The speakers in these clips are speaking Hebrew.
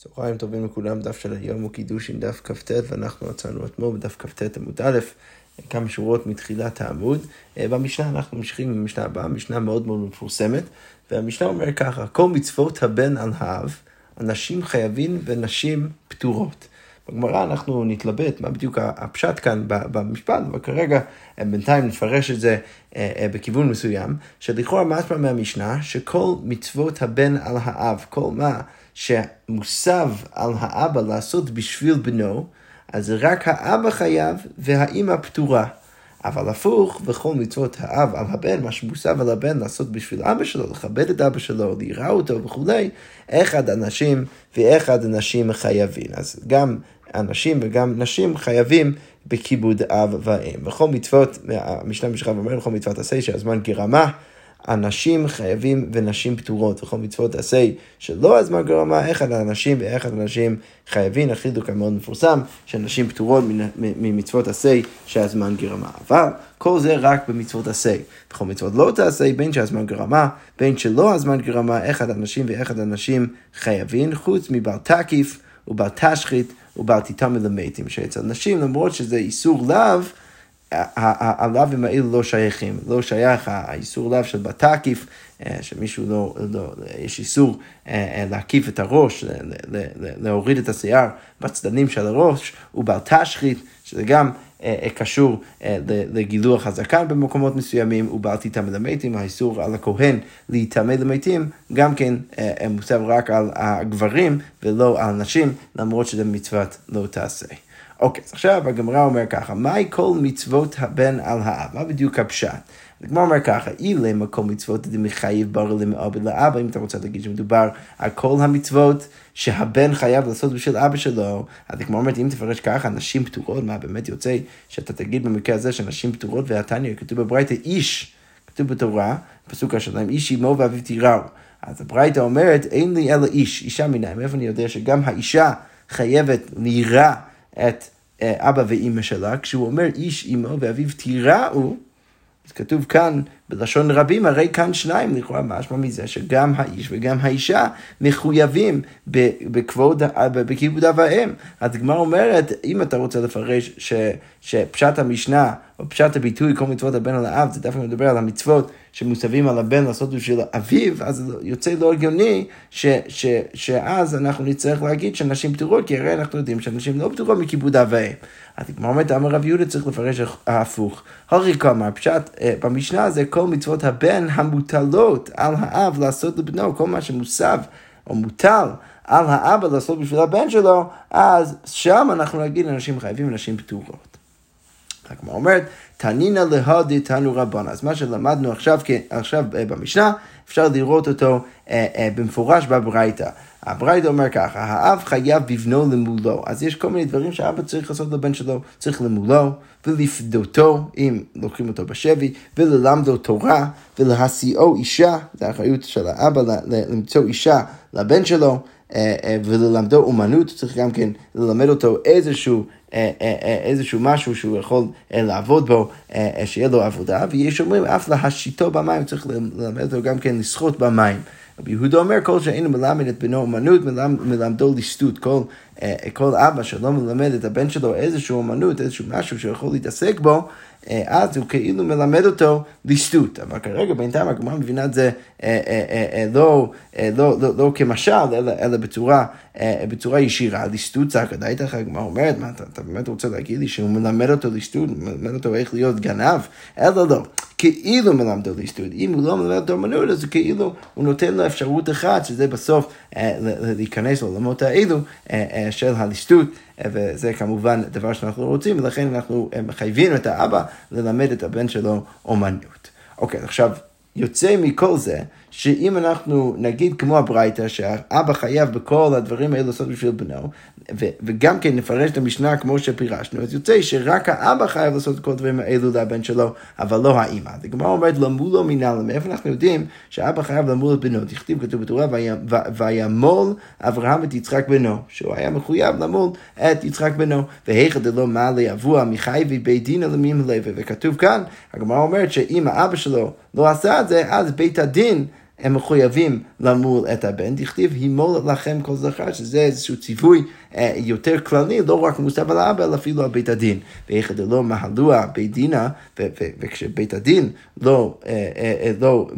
צהריים טובים לכולם, דף של היום הוא קידוש עם דף כ"ט, ואנחנו עצרנו אתמול בדף כ"ט עמוד א', כמה שורות מתחילת העמוד. אה, במשנה אנחנו ממשיכים במשנה הבאה, משנה מאוד מאוד מפורסמת, והמשנה אומר ככה, כל מצוות הבן על האב, אנשים חייבים ונשים פטורות. בגמרא אנחנו נתלבט מה בדיוק הפשט כאן במשפט, אבל כרגע אה, בינתיים נפרש את זה אה, בכיוון מסוים, שלכאורה משמע מהמשנה שכל מצוות הבן על האב, כל מה שמוסב על האבא לעשות בשביל בנו, אז רק האבא חייב והאימא פטורה. אבל הפוך, בכל מצוות האב על הבן, מה שמוסב על הבן לעשות בשביל אבא שלו, לכבד את אבא שלו, ליראה אותו וכולי, אחד אנשים ואחד אנשים חייבים. אז גם אנשים וגם נשים חייבים בכיבוד אב ואם. בכל מצוות, המשנה משכב אומר, בכל מצוות עשה שהזמן גרמה. אנשים חייבים ונשים פטורות, וכל מצוות עשה שלא הזמן גרמה, אחד האנשים ואחד האנשים חייבים, החילוק המאוד מפורסם, שנשים פטורות ממצוות עשה שהזמן גרמה. אבל כל זה רק במצוות עשה. בכל מצוות לא תעשה, בין שהזמן גרמה, בין שלא הזמן גרמה, אחד האנשים ואחד האנשים חייבים, חוץ מבעל תקיף ובעל תשחית ובעל תיתם למתים, שאצל נשים, למרות שזה איסור לאו, הלאווים האלו לא שייכים, לא שייך האיסור לאו של בתקיף, אה, שמישהו לא, לא, יש איסור אה, אה, להקיף את הראש, להוריד את השיער בצדדים של הראש, ובל תשחית, שזה גם קשור לגילוח הזקן במקומות מסוימים, ובל תיטמא למתים, האיסור על הכהן להיטמא למתים, גם כן מוסב רק על הגברים ולא על נשים, למרות שזה מצוות לא תעשה. אוקיי, אז עכשיו הגמרא אומר ככה, מהי כל מצוות הבן על האב? מה בדיוק הפשט? הגמרא אומר ככה, אילם כל מצוות דמחייב ברא למאבא לאבא, אם אתה רוצה להגיד שמדובר על כל המצוות שהבן חייב לעשות בשביל אבא שלו, אז הגמרא אומרת, אם תפרש ככה, נשים פטורות, מה באמת יוצא שאתה תגיד במקרה הזה שנשים פטורות והתניא, כתוב בברייתא איש, כתוב בתורה, פסוק השלם, איש אמו ואביו תיראו. אז הברייתא אומרת, אין לי אלא איש, אישה מנהים, איפה אני יודע שגם האישה חייבת ליראה את אה, אבא ואימא שלה, כשהוא אומר איש אמו ואביו תיראו, אז כתוב כאן בלשון רבים, הרי כאן שניים לכאורה משמע מזה שגם האיש וגם האישה מחויבים בכבוד, בכיבוד אב ואם. הגמרא אומרת, אם אתה רוצה לפרש ש, שפשט המשנה או פשט הביטוי כל מצוות הבן על האב, זה דווקא מדבר על המצוות שמוסבים על הבן לעשות בשביל אביו, אז יוצא לא הגיוני ש, ש, שאז אנחנו נצטרך להגיד שנשים פטורות, כי הרי אנחנו יודעים שנשים לא פטורות מכיבוד אב ואם. אז כמו אומרת, אמר רב יהודה צריך לפרש ההפוך. הרי כמה, פשט אה, במשנה זה כל מצוות הבן המוטלות על האב לעשות לבנו, כל מה שמוסב או מוטל על האבא לעשות בשביל הבן שלו, אז שם אנחנו נגיד אנשים חייבים אנשים פטורות. הגמרא אומרת, תנינא להודי תנו רבנא. אז מה שלמדנו עכשיו, עכשיו אה, במשנה, אפשר לראות אותו אה, אה, במפורש בברייתא. הברייתא אומר ככה, האב חייב בבנו למולו. אז יש כל מיני דברים שהאבא צריך לעשות לבן שלו, צריך למולו, ולפדותו, אם לוקחים אותו בשבי, וללמדו תורה, ולהשיאו אישה, זה האחריות של האבא למצוא אישה לבן שלו. אה, אה, וללמדו אומנות, צריך גם כן ללמד אותו איזשהו, אה, איזשהו משהו שהוא יכול לעבוד בו, שיהיה לו עבודה, ויש אומרים אף להשיתו במים, צריך ללמד אותו גם כן לשחות במים. רבי יהודה אומר, כל שאינו מלמד את בנו אומנות, מלמדו ליסטות. כל, כל אבא שלא מלמד את הבן שלו איזשהו אומנות, איזשהו משהו שיכול להתעסק בו, אז הוא כאילו מלמד אותו ליסטות. אבל כרגע בינתיים הגמרא מבינה את זה אה, אה, לא, לא, לא, לא כמשל, אלא בצורה, בצורה ישירה. ליסטות זה הגדה איתך, הגמרא אומרת, מה אתה, אתה באמת רוצה להגיד לי שהוא מלמד אותו ליסטות, מלמד אותו איך להיות גנב? אלא לא. כאילו מלמדו ליסטות. אם הוא לא מלמד אותו אמנות, אז כאילו הוא נותן לו אפשרות אחת, שזה בסוף להיכנס לעולמות האלו של הליסטות. וזה כמובן דבר שאנחנו רוצים, ולכן אנחנו מחייבים את האבא ללמד את הבן שלו אומנות. אוקיי, עכשיו, יוצא מכל זה, שאם אנחנו נגיד כמו הברייתא, שהאבא חייב בכל הדברים האלה לעשות בשביל בנו, ו- וגם כן נפרש את המשנה כמו שפירשנו, אז יוצא שרק האבא חייב לעשות את כל הדברים האלו לבן שלו, אבל לא האימא. אז הגמרא אומרת למולו מנהלם, מאיפה אנחנו יודעים שאבא חייב למול את בנו? תכתיב כתוב בתורה, וימול אברהם את יצחק בנו, שהוא היה מחויב למול את יצחק בנו, והיכא דלא מעלה אבוה מחייבי בית דין אלמים לוי, וכתוב כאן, הגמרא אומרת שאם האבא שלו לא עשה את זה, אז בית הדין הם מחויבים למול את הבן, דכתיב הימול לכם כל זכר, שזה איזשהו ציווי אה, יותר כללי, לא רק מוסב על האבא, אלא אפילו על בית הדין. ואיך לא מהלוה בית דינה, וכשבית הדין לא, אה, אה, לא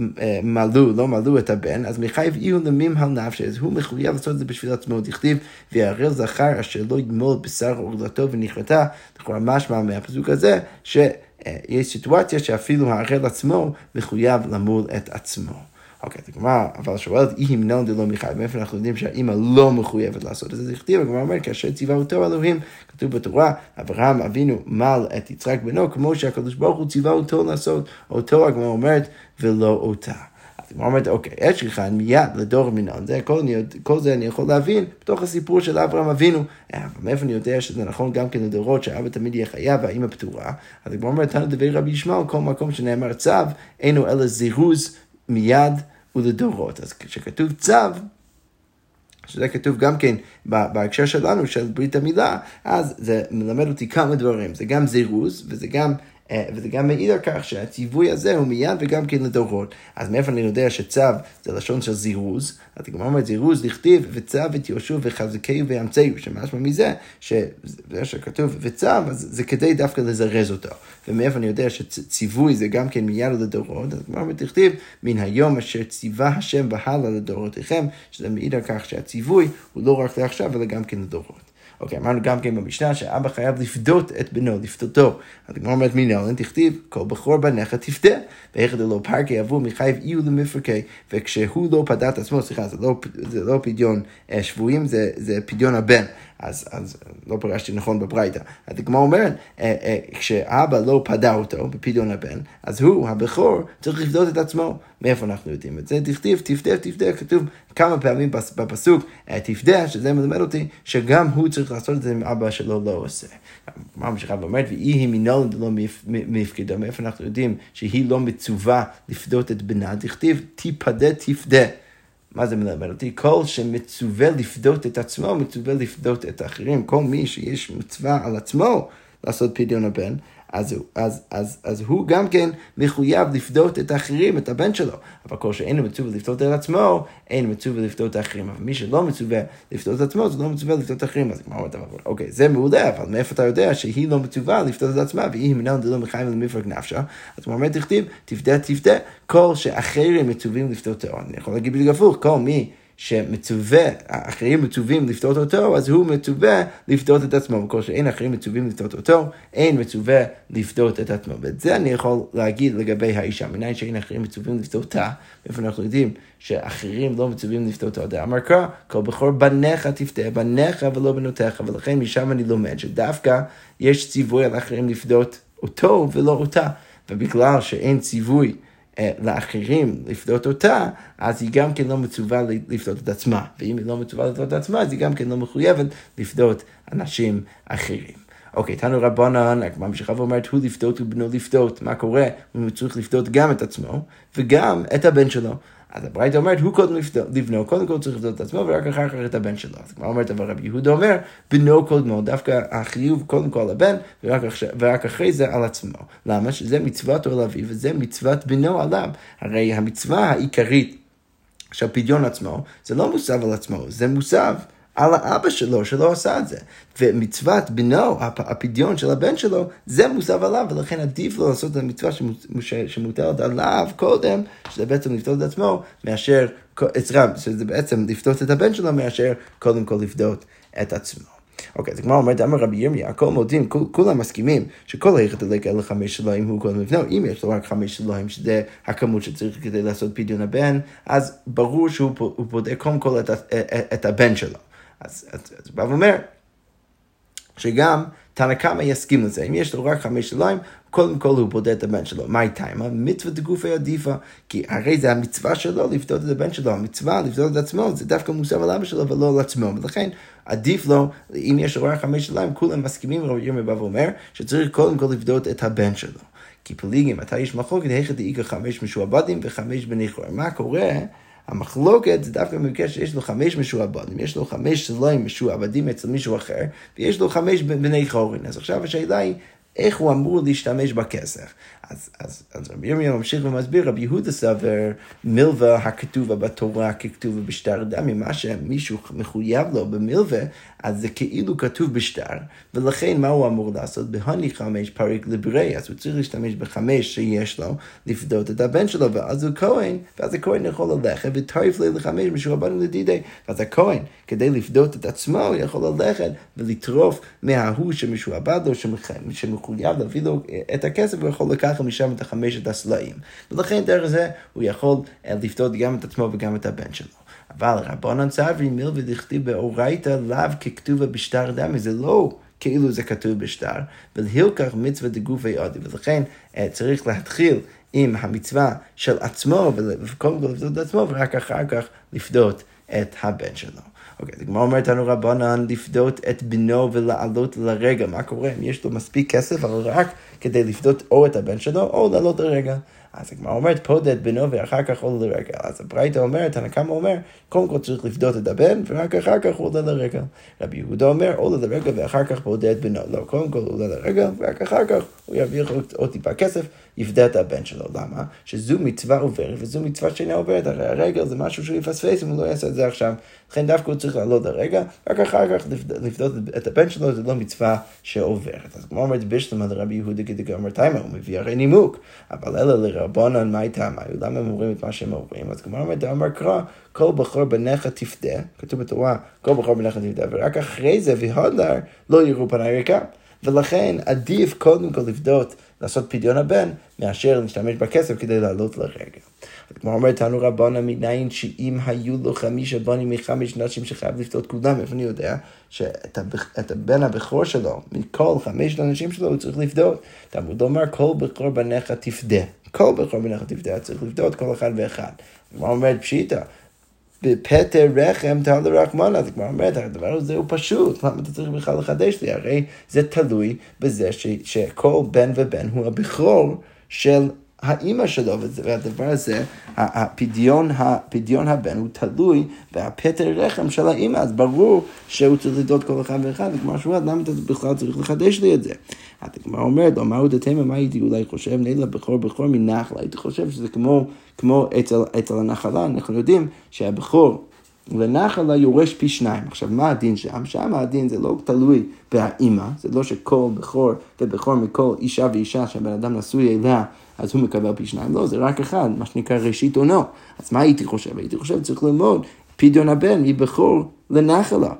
מלאו, לא מלאו את הבן, אז מחייב איהו למימהל נפשי, אז הוא מחויב לעשות את זה בשביל עצמו, דכתיב, ויערל זכר אשר לא יגמול בשר עורלתו ונכרתה, לכאורה משמע מהפסוק הזה, שיש סיטואציה שאפילו הערל עצמו מחויב למול את עצמו. אוקיי, אז הגמרא, אבל שואלת, אי המנון דלא מחייב, מאיפה אנחנו יודעים שהאימא לא מחויבת לעשות את זה? זה כתיב, הגמרא אומרת, כאשר ציווה אותו אלוהים, כתוב בתורה, אברהם אבינו מל את יצחק בנו, כמו שהקדוש ברוך הוא ציווה אותו לעשות, אותו הגמרא אומרת, ולא אותה. הגמרא אומרת, אוקיי, אש ריחן מיד לדור מנון, זה כל, כל זה אני יכול להבין בתוך הסיפור של אברהם אבינו. אה, אבל מאיפה אני יודע שזה נכון גם כן לדורות שהאבא תמיד יהיה חייב והאימא פטורה? אז הגמרא אומרת, תנו דברי רבי ישמעאל, כל מקום שנאמר צו, אינו אלא זירוז מיד ולדורות. אז כשכתוב צו, שזה כתוב גם כן בהקשר שלנו, של ברית המילה, אז זה מלמד אותי כמה דברים. זה גם זירוז, וזה גם וזה גם מעיד על כך שהציווי הזה הוא מיד וגם כן לדורות. אז מאיפה אני יודע שצו זה לשון של זירוז? אז הגמרא אומרת זירוז לכתיב וצו את יהושע וחזקהו ואמצעו, שמשמע מזה שזה שכתוב וצו, אז זה כדי דווקא לזרז אותו. ומאיפה אני יודע שציווי זה גם כן מיד לדורות? אז הגמרא אומרת לכתיב מן היום אשר ציווה השם והלאה לדורותיכם, שזה מעיד על כך שהציווי הוא לא רק לעכשיו אלא גם כן לדורות. אוקיי, אמרנו גם כן במשנה שאבא חייב לפדות את בנו, לפדותו. אז הגמרא אומרת מנהלן, תכתיב, כל בכור בניך תפדה. ואיך זה לא פרקי אבו מחייב איו למפרקי. וכשהוא לא פדת עצמו, סליחה, זה לא, זה לא פדיון אה, שבויים, זה, זה פדיון הבן. אז, אז לא פרשתי נכון בברייתא. הגמרא אומרת, אה, אה, כשאבא לא פדה אותו בפדיון הבן, אז הוא, הבכור, צריך לפדות את עצמו. מאיפה אנחנו יודעים את זה? תכתיב, תפדה, תפדה, כתוב כמה פעמים בפסוק, תפדה, שזה מלמד אותי שגם הוא צריך לעשות את זה אם אבא שלו לא עושה. מה ממשיכה ואומרת, ואי היא מנולד לא מפקידה, מאיפה אנחנו יודעים שהיא לא מצווה לפדות את בנה, תכתיב, תיפדה, תפדה. מה זה מלמד אותי? כל שמצווה לפדות את עצמו, מצווה לפדות את האחרים. כל מי שיש מצווה על עצמו לעשות פדיון הבן, אז, אז, אז, אז הוא גם כן מחויב לפדות את האחרים, את הבן שלו. אבל כל שאין מצווה לפדות את עצמו, אין מצווה לפדות את האחרים. אבל מי שלא מצווה לפדות את עצמו, זה לא מצווה לפדות את האחרים. אז כמו אתה אומר, אוקיי, זה מעולה, אבל מאיפה אתה יודע שהיא לא מצווה לפדות את עצמה, והיא מנהל דלא מחיים למפרק נפשה? אז הוא אומר, תכתיב, תפדה, תפדה, כל שאחרים מצווים לפדותו. אני יכול להגיד בדיוק הפוך, כל מי שמצווה, האחרים מצווים לפתות אותו, אז הוא מצווה לפתות את עצמו. בכל שאין אחרים מצווים לפתות אותו, אין מצווה לפתות את עצמו. ואת זה אני יכול להגיד לגבי האישה. מניין שאין אחרים מצווים לפתותה, איפה אנחנו יודעים שאחרים לא מצווים לפתותו. דאמר קרא, כל בכור בניך תפתה, בניך ולא בנותיך, ולכן משם אני לומד שדווקא יש ציווי על אחרים לפדות אותו ולא אותה. ובגלל שאין ציווי לאחרים לפדות אותה, אז היא גם כן לא מצווה לפדות את עצמה. ואם היא לא מצווה לפדות את עצמה, אז היא גם כן לא מחויבת לפדות אנשים אחרים. אוקיי, תנו רבנן, הגמרא ממשיכה ואומרת, הוא לפדות ובנו לפדות. מה קורה? הוא צריך לפדות גם את עצמו, וגם את הבן שלו. אז הברייתא אומרת, הוא קודם לבנו, קודם כל צריך לבדוק את עצמו, ורק אחר כך את הבן שלו. אז כמו אומרת, אבל רבי יהודה אומר, בנו קודמו, דווקא החיוב קודם כל לבן, ורק, ורק אחרי זה על עצמו. למה? שזה מצוות על אביו, וזה מצוות בנו עליו. הרי המצווה העיקרית של פדיון עצמו, זה לא מוסב על עצמו, זה מוסב. על האבא שלו שלא עשה את זה. ומצוות בנו, הפדיון של הבן שלו, זה מוסב עליו, ולכן עדיף לו לעשות את המצווה שמוטלת עליו קודם, שזה בעצם לפתות את עצמו, מאשר, סליחה, שזה בעצם לפתות את הבן שלו, מאשר קודם כל לפדות את עצמו. אוקיי, אז כמו אומרת, אמר רבי ירמיה, הכל מודים, כולם מסכימים שכל היכולת דלק אלה חמש שלוים הוא קודם לפני, אם יש לו רק חמש שלוים, שזה הכמות שצריך כדי לעשות פדיון הבן, אז ברור שהוא בודק קודם כל את הבן שלו. אז, אז, אז הוא בא ואומר שגם תנא קמא יסכים לזה. אם יש לו רק חמש שלויים, קודם כל הוא בודד את הבן שלו. מה איתה? מה מצווה דגופי עדיפה? כי הרי זה המצווה שלו לפדות את הבן שלו. המצווה לפדות את עצמו זה דווקא מוסר על אבא שלו ולא על עצמו. ולכן עדיף לו, אם יש לו רק חמש שלויים, כולם מסכימים, רבי ירמי בא ואומר, שצריך קודם כל לפדות את הבן שלו. כי פליגים, מתי יש מחלוקת, איך דאיכא חמש משועבדים וחמש בני חורם. מה קורה? המחלוקת זה דווקא במקרה שיש לו חמש משועבדים, יש לו חמש סלעים משועבדים אצל מישהו אחר, ויש לו חמש בני חורין. אז עכשיו השאלה היא, איך הוא אמור להשתמש בכסף. אז, אז, אז רבי ירמיה ממשיך ומסביר, רבי יהודה סבר מלווה הכתובה בתורה ככתובה בשטר דם, מה שמישהו מחויב לו במלווה, אז זה כאילו כתוב בשטר, ולכן מה הוא אמור לעשות? בהוני חמש פריק לברי, אז הוא צריך להשתמש בחמש שיש לו, לפדות את הבן שלו, ואז הוא כהן, ואז הכהן יכול ללכת וטריף לי לחמש משועבדנו לדידי, ואז הכהן, כדי לפדות את עצמו, הוא יכול ללכת ולטרוף מההוא שמשועבד לו, שמחויב להביא לו את הכסף, הוא יכול לקחת משם את החמשת הסלעים. ולכן דרך זה הוא יכול אה, לפדות גם את עצמו וגם את הבן שלו. אבל רבנן סברי מילווה דכתיב באורייתא לאו ככתובה בשטר דמי, זה לא כאילו זה כתוב בשטר, ולהילקח מצווה דגופי עודי, ולכן אה, צריך להתחיל עם המצווה של עצמו, וקודם כל לפדות את עצמו, ורק אחר כך לפדות את הבן שלו. אוקיי, אז הגמרא אומרת לנו רבנן לפדות את בנו ולעלות לרגע. מה קורה אם יש לו מספיק כסף, אבל רק כדי לפדות או את הבן שלו, או לעלות לרגע. אז הגמרא אומרת, פודד בנו ואחר כך עולה לרגל. אז הברייתא אומרת, הנקמה אומר, קודם כל צריך לפדות את הבן, ורק אחר כך עולה לרגל. רבי יהודה אומר, עולה לרגל ואחר כך פודד בנו. לא, קודם כל עולה לרגל, ורק אחר כך הוא ירוויח עוד טיפה כסף, יפדה את הבן שלו. למה? שזו מצווה עוברת וזו מצווה שאינה עוברת. הרי הרגל זה משהו שהוא יפספס אם הוא לא יעשה את זה עכשיו. לכן דווקא הוא צריך לעלות לרגע, רק אחר כך לפדות את הבן שלו, זה לא מצווה שעוברת. אז כמו אומרת בישלמה לרבי יהודה כדגמר תימה, הוא מביא הרי נימוק. אבל אלא לרבונן, מה איתם? למה הם אומרים את מה שהם אומרים? אז כמו אומרת, דאמר קרא, כל בחור בניך תפדה, כתוב בתורה, כל בחור בניך תפדה, ורק אחרי זה, והודר, לא יראו פניי ריקם. ולכן עדיף קודם כל לפדות, לעשות פדיון הבן, מאשר להשתמש בכסף כדי לעלות לרגע. כמו אומרת תנו רבנה מניין שאם היו לו חמישה בנים מחמש נשים שחייב לפדות כולם, איפה אני יודע שאת הבן הבכור שלו, מכל חמש אנשים שלו הוא צריך לפדות. תלמוד אומר כל בכור בניך תפדה. כל בכור בניך תפדה, צריך לפדות כל אחד ואחד. כמו אומרת פשיטא. בפטר רחם תעלה רחמנה, אז כבר אומרת, הדבר הזה הוא פשוט, למה אתה צריך בכלל לחדש לי? הרי זה תלוי בזה ש, שכל בן ובן הוא הבכור של האימא שלו, והדבר הזה, הפדיון, הפדיון הבן הוא תלוי בפטר רחם של האימא, אז ברור שהוא צריך לדעות כל אחד ואחד, וכמו שהוא למה אתה בכלל צריך לחדש לי את זה? הגמרא אומרת, לא, מהו דתימה, מה הייתי אולי חושב, נדלה בכור בכור מנחלה, הייתי חושב שזה כמו, כמו אצל, אצל הנחלה, אנחנו יודעים שהבכור לנחלה יורש פי שניים. עכשיו, מה הדין שם? שם הדין זה לא תלוי באימא, זה לא שכל בכור ובכור מכל אישה ואישה שהבן אדם נשוי אליה אז הוא מקבל פי שניים. לא, זה רק אחד, מה שנקרא ראשית עונו. אז מה הייתי חושב? הייתי חושב צריך ללמוד פדיון הבן מבכור לנחלה.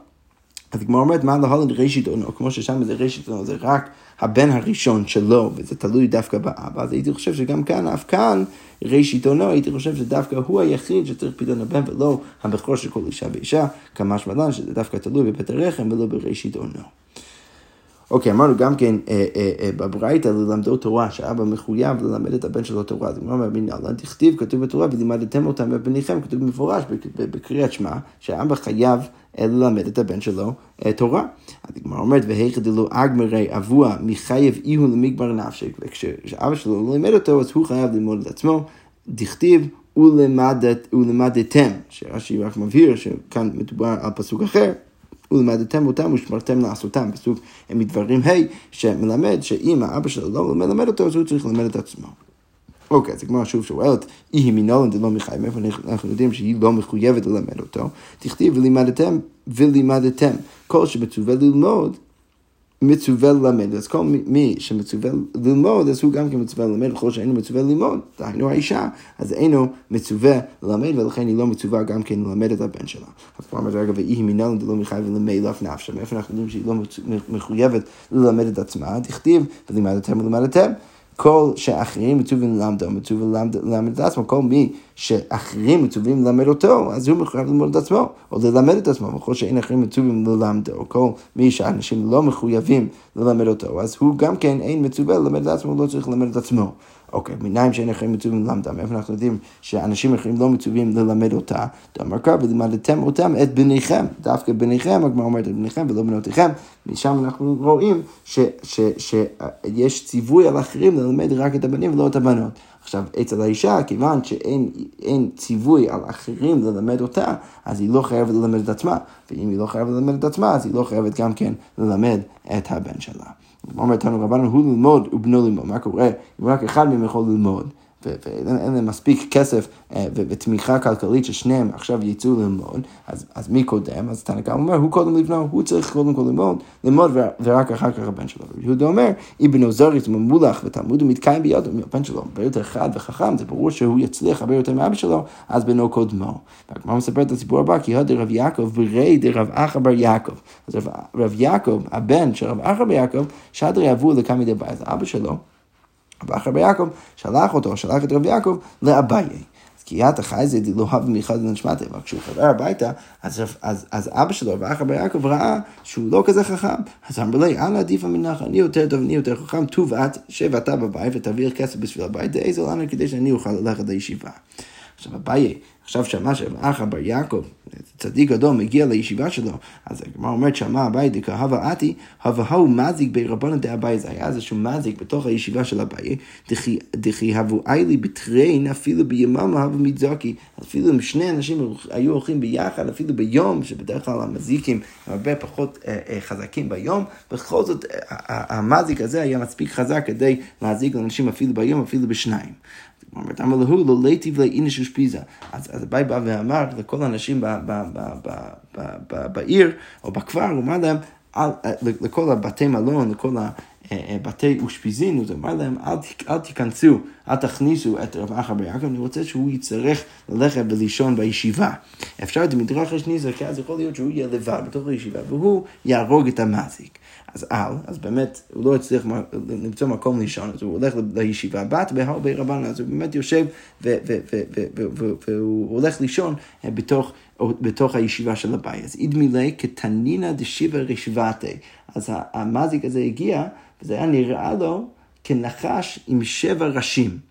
אז הגמרא אומרת, מה להולד ראשית עונו? כמו ששם זה ראשית עונו, זה רק הבן הראשון שלו, וזה תלוי דווקא באבא, אז הייתי חושב שגם כאן, אף כאן, ראשית עונו, הייתי חושב שדווקא הוא היחיד שצריך פדיון הבן, ולא הבכור של כל אישה ואישה, כמה שמלן, שזה דווקא תלוי בבית הרחם ולא בראשית עונו. אוקיי, אמרנו גם כן אה, אה, אה, בברייתא ללמדו תורה, שאבא מחויב ללמד את הבן שלו תורה. אז אמרנו בנהלן תכתיב, כתוב בתורה, ולימדתם אותם בבניכם, כתוב במפורש בקריאת שמע, שאבא חייב ללמד את הבן שלו תורה. אז הגמרא אומרת, והיכא דלא אגמרי אבוע מחייב איהו למגבר נפשי, וכשאבא שלו לא לימד אותו, אז הוא חייב ללמוד את עצמו. דכתיב ולמדתם, שרש"י רק מבהיר שכאן מדובר על פסוק אחר. ולמדתם אותם ושמרתם לעשותם. פסוק מדברים ה' שמלמד שאם האבא שלו לא מלמד אותו, אז הוא צריך ללמד את עצמו. אוקיי, אז הגמרא שוב שואלת, היא מנולן דלא מחייב, מאיפה אנחנו יודעים שהיא לא מחויבת ללמד אותו? תכתיב ולימדתם ולימדתם. כל שמצווה ללמוד, מצווה ללמד. אז כל מי שמצווה ללמוד, אז הוא גם כן מצווה ללמד, וכל שאינו מצווה ללמוד, דהיינו האישה, אז אינו מצווה ללמד, ולכן היא לא מצווה גם כן ללמד את הבן שלה. אז כבר אומרת, רגע, ואי מינלן דלא מחייב ולמילף נפשה. מאיפה אנחנו יודעים שהיא לא מחויבת ללמד את עצמה? תכתיב, ולימדתם ולימדתם. כל שאחרים מצווים ללמדו, מצווים ללמד את עצמו, כל מי שאחרים מצווים ללמד אותו, אז הוא מחויב ללמוד את עצמו, או ללמד את עצמו, וכל שאין אחרים מצווים ללמדו, כל מי שאנשים לא מחויבים ללמד אותו, אז הוא גם כן אין מצווה ללמד את עצמו, לא צריך ללמד את עצמו. אוקיי, מניים שאין אחרים מצווים ללמדם, מאיפה אנחנו יודעים שאנשים אחרים לא מצווים ללמד אותה? דאמר קרא, ולימדתם אותם את בניכם, דווקא בניכם, הגמרא אומרת את בניכם ולא בנותיכם, משם אנחנו רואים שיש ציווי על אחרים ללמד רק את הבנים ולא את הבנות. עכשיו, אצל האישה, כיוון שאין ציווי על אחרים ללמד אותה, אז היא לא חייבת ללמד את עצמה, ואם היא לא חייבת ללמד את עצמה, אז היא לא חייבת גם כן ללמד את הבן שלה. אומר תנו רבנו, הוא ללמוד ובנו ללמוד. מה קורה אם רק אחד מהם יכול ללמוד? ואין להם מספיק כסף אה, ותמיכה כלכלית ששניהם עכשיו יצאו ללמוד, אז, אז מי קודם? אז תנא אומר, הוא קודם לבנו, הוא צריך קודם כל ללמוד, ללמוד ורק אחר כך הבן שלו. יהודה אומר, אבנו זריס ממולח ותלמוד ומתקיים בידו, הבן שלו הרבה יותר חד וחכם, זה ברור שהוא יצליח הרבה יותר מאבא שלו, אז בנו קודמו. והגמרא מספר את הסיפור הבא, כי הוד רב יעקב ברי דרב אחא בר יעקב. אז רב, רב יעקב, הבן של רב אחא בר יעקב, שדרי עבור לכמה ידי בית, אבא שלו. ואחר ביעקב שלח אותו, שלח את רב יעקב לאביי. אז כי יתא חי זה הווה מיוחד לנשמתי, אבל כשהוא חזר הביתה, אז, אז, אז אבא שלו ואחר ביעקב ראה שהוא לא כזה חכם. אז אמר לי, אנא עדיפה מנחה, אני יותר טוב, אני יותר חכם, טוב את, שב אתה בבית ותעביר כסף בשביל הבית, דאיזו לנו כדי שאני אוכל ללכת לישיבה. עכשיו אביי עכשיו שמע שאח בר יעקב, צדיק גדול, מגיע לישיבה שלו, אז הגמרא אומרת שמע אביי דקהווה עתי, הווה ההוא מזיק ברבנו דאביי, זה היה איזשהו מזיק בתוך הישיבה של אביי, דכי הבו איילי בטריין אפילו ביממה הווה מתזוקי, אפילו אם שני אנשים היו הולכים ביחד, אפילו ביום, שבדרך כלל המזיקים הם הרבה פחות אה, אה, חזקים ביום, בכל זאת המזיק הזה היה מספיק חזק כדי להזיק לאנשים אפילו ביום, אפילו בשניים. אומרת, אמר להו לא להיטיב לאינש אושפיזה. אז אביי בא ואמר לכל האנשים בעיר או בכפר, הוא אמר להם, לכל הבתי מלון, לכל הבתי אושפיזין, הוא אמר להם, אל תיכנסו, אל תכניסו את רב אחר ביעקב, אני רוצה שהוא יצטרך ללכת ולישון בישיבה. אפשר את המדרש השני, כי אז יכול להיות שהוא יהיה לבד בתוך הישיבה, והוא יהרוג את המזיק. אז על, אז באמת הוא לא הצליח למצוא מקום לישון, אז הוא הולך לישיבה בת בהרבה רבן, אז הוא באמת יושב והוא הולך לישון אה, בתוך, בתוך הישיבה של הבית. אז אידמילי כתנינא דשיבה רשבתי. אז המזיק הזה הגיע, וזה היה נראה לו כנחש עם שבע ראשים.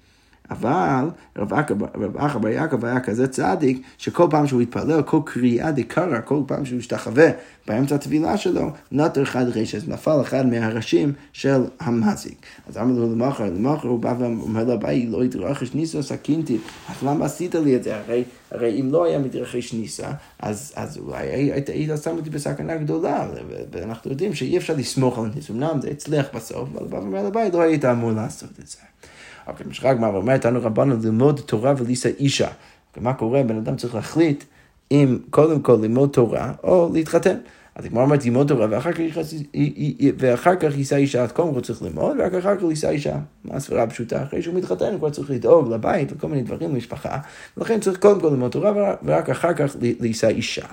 אבל רב אחא בר יעקב היה כזה צדיק, שכל פעם שהוא התפלל, כל קריאה דקרא, כל פעם שהוא השתחווה באמצע הטבילה שלו, נטר אחד רשס, נפל אחד מהראשים של המזיק. אז אמר לו למחר, למחר הוא בא ואומר לבאי, לא יתרחש ניסה סכינתי, אז למה עשית לי את זה? הרי, הרי אם לא היה מתרחש ניסה, אז, אז אולי היית, היית שם אותי בסכנה גדולה, ואנחנו יודעים שאי אפשר לסמוך על ניסה, אמנם זה הצליח בסוף, אבל בא ואומר לבאי, לא היית אמור לעשות את זה. אוקיי, משחק מה אומר, איתנו רבנו ללמוד תורה וליסה אישה. מה קורה? בן אדם צריך להחליט אם קודם כל ללמוד תורה או להתחתן. אז הגמרא אומרת ללמוד תורה ואחר כך, ואחר כך יישא אישה, אז קודם כל צריך ללמוד, ורק אחר כך יישא אישה. מה הסברה הפשוטה? אחרי שהוא מתחתן הוא כבר צריך לדאוג לבית וכל מיני דברים למשפחה, ולכן צריך קודם כל ללמוד תורה ורק אחר כך להישא אישה.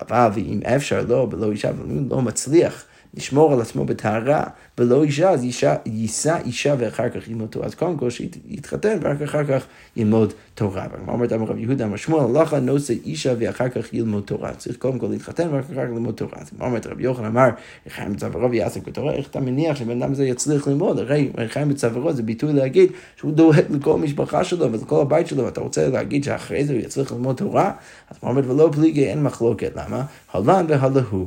אבל ואם אפשר לא, ולא אישה, ולא לא מצליח לשמור על עצמו בטהרה, ולא אישה, אז אישה, יישא אישה ואחר כך ילמוד תורה. אז קודם כל שיתחתן, ורק אחר כך ילמוד תורה. והגמרא אומרת, אמר רב יהודה, אמר שמואל, הלכה נושא אישה ואחר כך ילמוד תורה. צריך קודם כל להתחתן, ורק אחר כך ללמוד תורה. אז הגמרא אומרת, רבי יוחנן אמר, חיים בצווארו ויעסק בתורה, איך אתה מניח שבן אדם הזה יצליח ללמוד? הרי חיים בצווארו זה ביטוי להגיד שהוא דואג לכל המשפחה שלו ולכל הבית שלו, ואתה רוצה להגיד שאחרי זה הוא יצליח ללמוד תורה? אז הגמרא אומרת, ולא פליגי, אין מחלוקת. למה? הלן והלהו.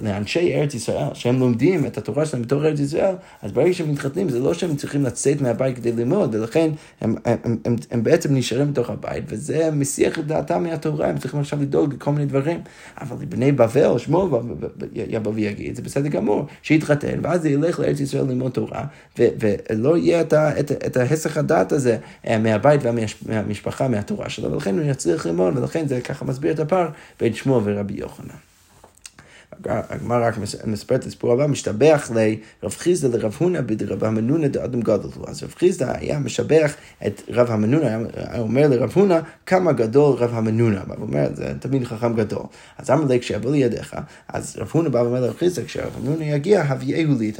לאנשי ארץ ישראל, שהם לומדים את התורה שלהם בתור ארץ ישראל, אז ברגע שהם מתחתנים, זה לא שהם צריכים לצאת מהבית כדי ללמוד, ולכן הם, הם, הם, הם, הם בעצם נשארים בתוך הבית, וזה מסיח את דעתם מהתורה, הם צריכים עכשיו לדאוג לכל מיני דברים. אבל לבני בבל, שמו יבוא ויגיד, זה בסדר גמור, שיתחתן, ואז זה ילך לארץ ישראל ללמוד תורה, ולא יהיה את, את, את ההסח הדעת הזה אה, מהבית והמשפחה, מהתורה שלו, ולכן הוא יצליח ללמוד, ולכן זה ככה מסביר את הפער בין שמו ורבי יוחנן. הגמרא רק מספרת את הסיפור הבא, משתבח לרב חיסדא לרב הונא בדרב המנונה דאדם גדול. אז רב חיסדא היה משבח את רב המנונה, היה אומר לרב הונא כמה גדול רב המנונה. הוא אומר, זה תמיד חכם גדול. אז אמר לי, כשיבוא לידיך, אז רב הונא בא ואומר לרב חיסדא, כשרב המנונה יגיע, הביאהו לי,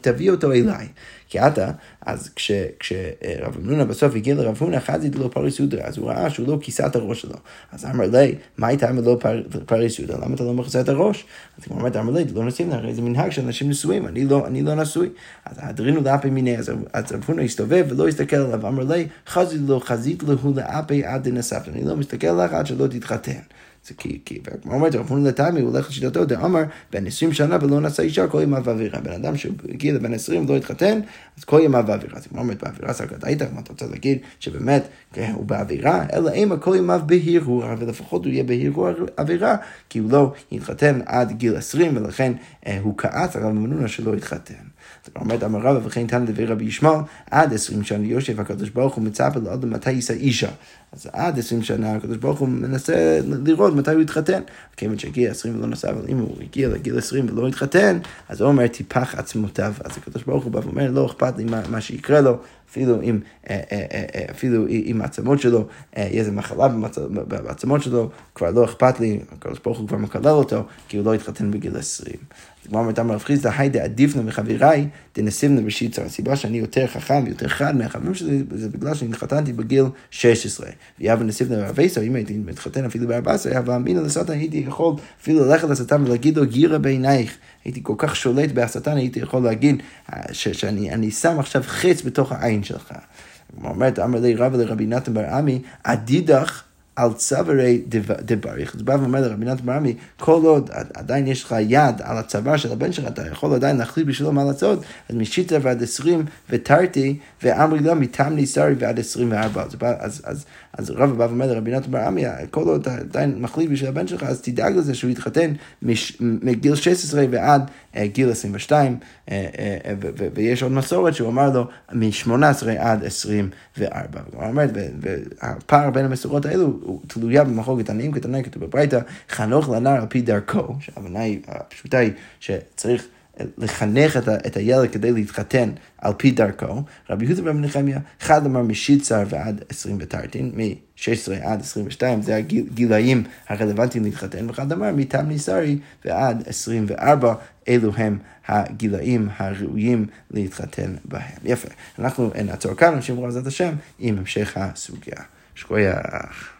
תביא אותו אליי. כי עתה, אז כשרב אמנונה בסוף הגיע לרב הונא, חזית לו פריס יודרה, אז הוא ראה שהוא לא כיסה את הראש שלו. אז אמר לי, מה הייתה לא פריס יודרה? למה אתה לא מכסה את הראש? אז הוא אומר, אמר לי, לא נשים הרי זה מנהג של אנשים נשואים, אני לא, אני לא נשוי. אז הדרינו לאפי מיני, אז רב הונא הסתובב ולא הסתכל עליו, אמר לי, חזית לו, חזית לו לאפי עד דנספת, אני לא מסתכל עליך עד שלא תתחתן. זה כי, כי, והגמרא אומרת, רב הונא לתמי, הוא הולך לשיטתו, דאמר, בן 20 שנה ולא נשא אישה כל ימיו ואווירה. בן אדם שהגיע לבן 20 ולא התחתן, אז כל ימיו ואווירה. אז הגמרא אומרת, באווירה היית, מה אתה רוצה להגיד שבאמת כן, הוא באווירה, אלא אימה כל ימיו בהרהור, ולפחות הוא יהיה בהרהור אווירה, כי הוא לא התחתן עד גיל 20, ולכן אה, הוא כעס על רב מנונה שלא התחתן. אומרת, אמר רבא וכן תנא דברי רבי ישמעאל, עד 20 שנה יושב הקדוש ברוך הוא מצפה לאדם מתי יישא אישה. אז עד 20 שנה הקדוש ברוך הוא מנסה לראות מתי הוא יתחתן. כיוון שהגיע 20 ולא נסע, אבל אם הוא הגיע לגיל 20 ולא התחתן, אז הוא אומר טיפח עצמותיו. אז הקדוש ברוך הוא בא ואומר, לא אכפת לי מה, מה שיקרה לו, אפילו אם, אה, אה, אה, אפילו אם העצמות שלו, יהיה איזה מחלה בעצמות שלו, כבר לא אכפת לי, הקדוש ברוך הוא כבר מקלל אותו, כי הוא לא התחתן בגיל 20. כמו אמר רב חיסדא, היי דעדיפנו מחבריי, דנסיבנו בשיצר. הסיבה שאני יותר חכם ויותר חד מהחברים שלי, זה בגלל שאני התחתנתי בגיל 16. ויאבא נסיבנו ברבייסו, אם הייתי מתחתן אפילו ב-14, היה אמינא לשטן, הייתי יכול אפילו ללכת לשטן ולהגיד לו גירה בעינייך. הייתי כל כך שולט בהשטן, הייתי יכול להגיד שאני שם עכשיו חץ בתוך העין שלך. הוא אומרת, אמר לי רבא לרבי נתן בר עמי, עדידך על צווארי דבריך. אז בא ואומר לרבי נתן ברמי, כל עוד עדיין יש לך יד על הצוואר של הבן שלך, אתה יכול עדיין להחליט בשבילו מה לעשות, אז משיטה ועד עשרים ותרתי, ואמרי לו מטעם ניסרי ועד עשרים וארבע. אז, אז, אז רבא בא ואומר לרבי נתן ברמי, כל עוד אתה עדיין מחליט בשביל הבן שלך, אז תדאג לזה שהוא יתחתן מגיל 16 ועד אה, גיל 22, אה, אה, ויש עוד מסורת שהוא אמר לו מ-18 עד 24. הוא אומר, והפער בין המסורות האלו תלויה במחלוקת עניים קטנה, כתוב בברייתא, חנוך לנער על פי דרכו, שההבנה הפשוטה היא שצריך לחנך את, הילד כדי להתחתן על פי דרכו, רבי יהודה בן נחמיה, אחד אמר משיצר ועד 20 ותרתין, מ-16 עד 22, זה הגילאים הרלוונטיים להתחתן, ואחד אמר מטעם ניסרי ועד 24, אלו הם הגילאים הראויים להתחתן בהם. יפה, אנחנו נעצור כאן, נמשיך בעזרת השם עם המשך הסוגיה. שכוייח.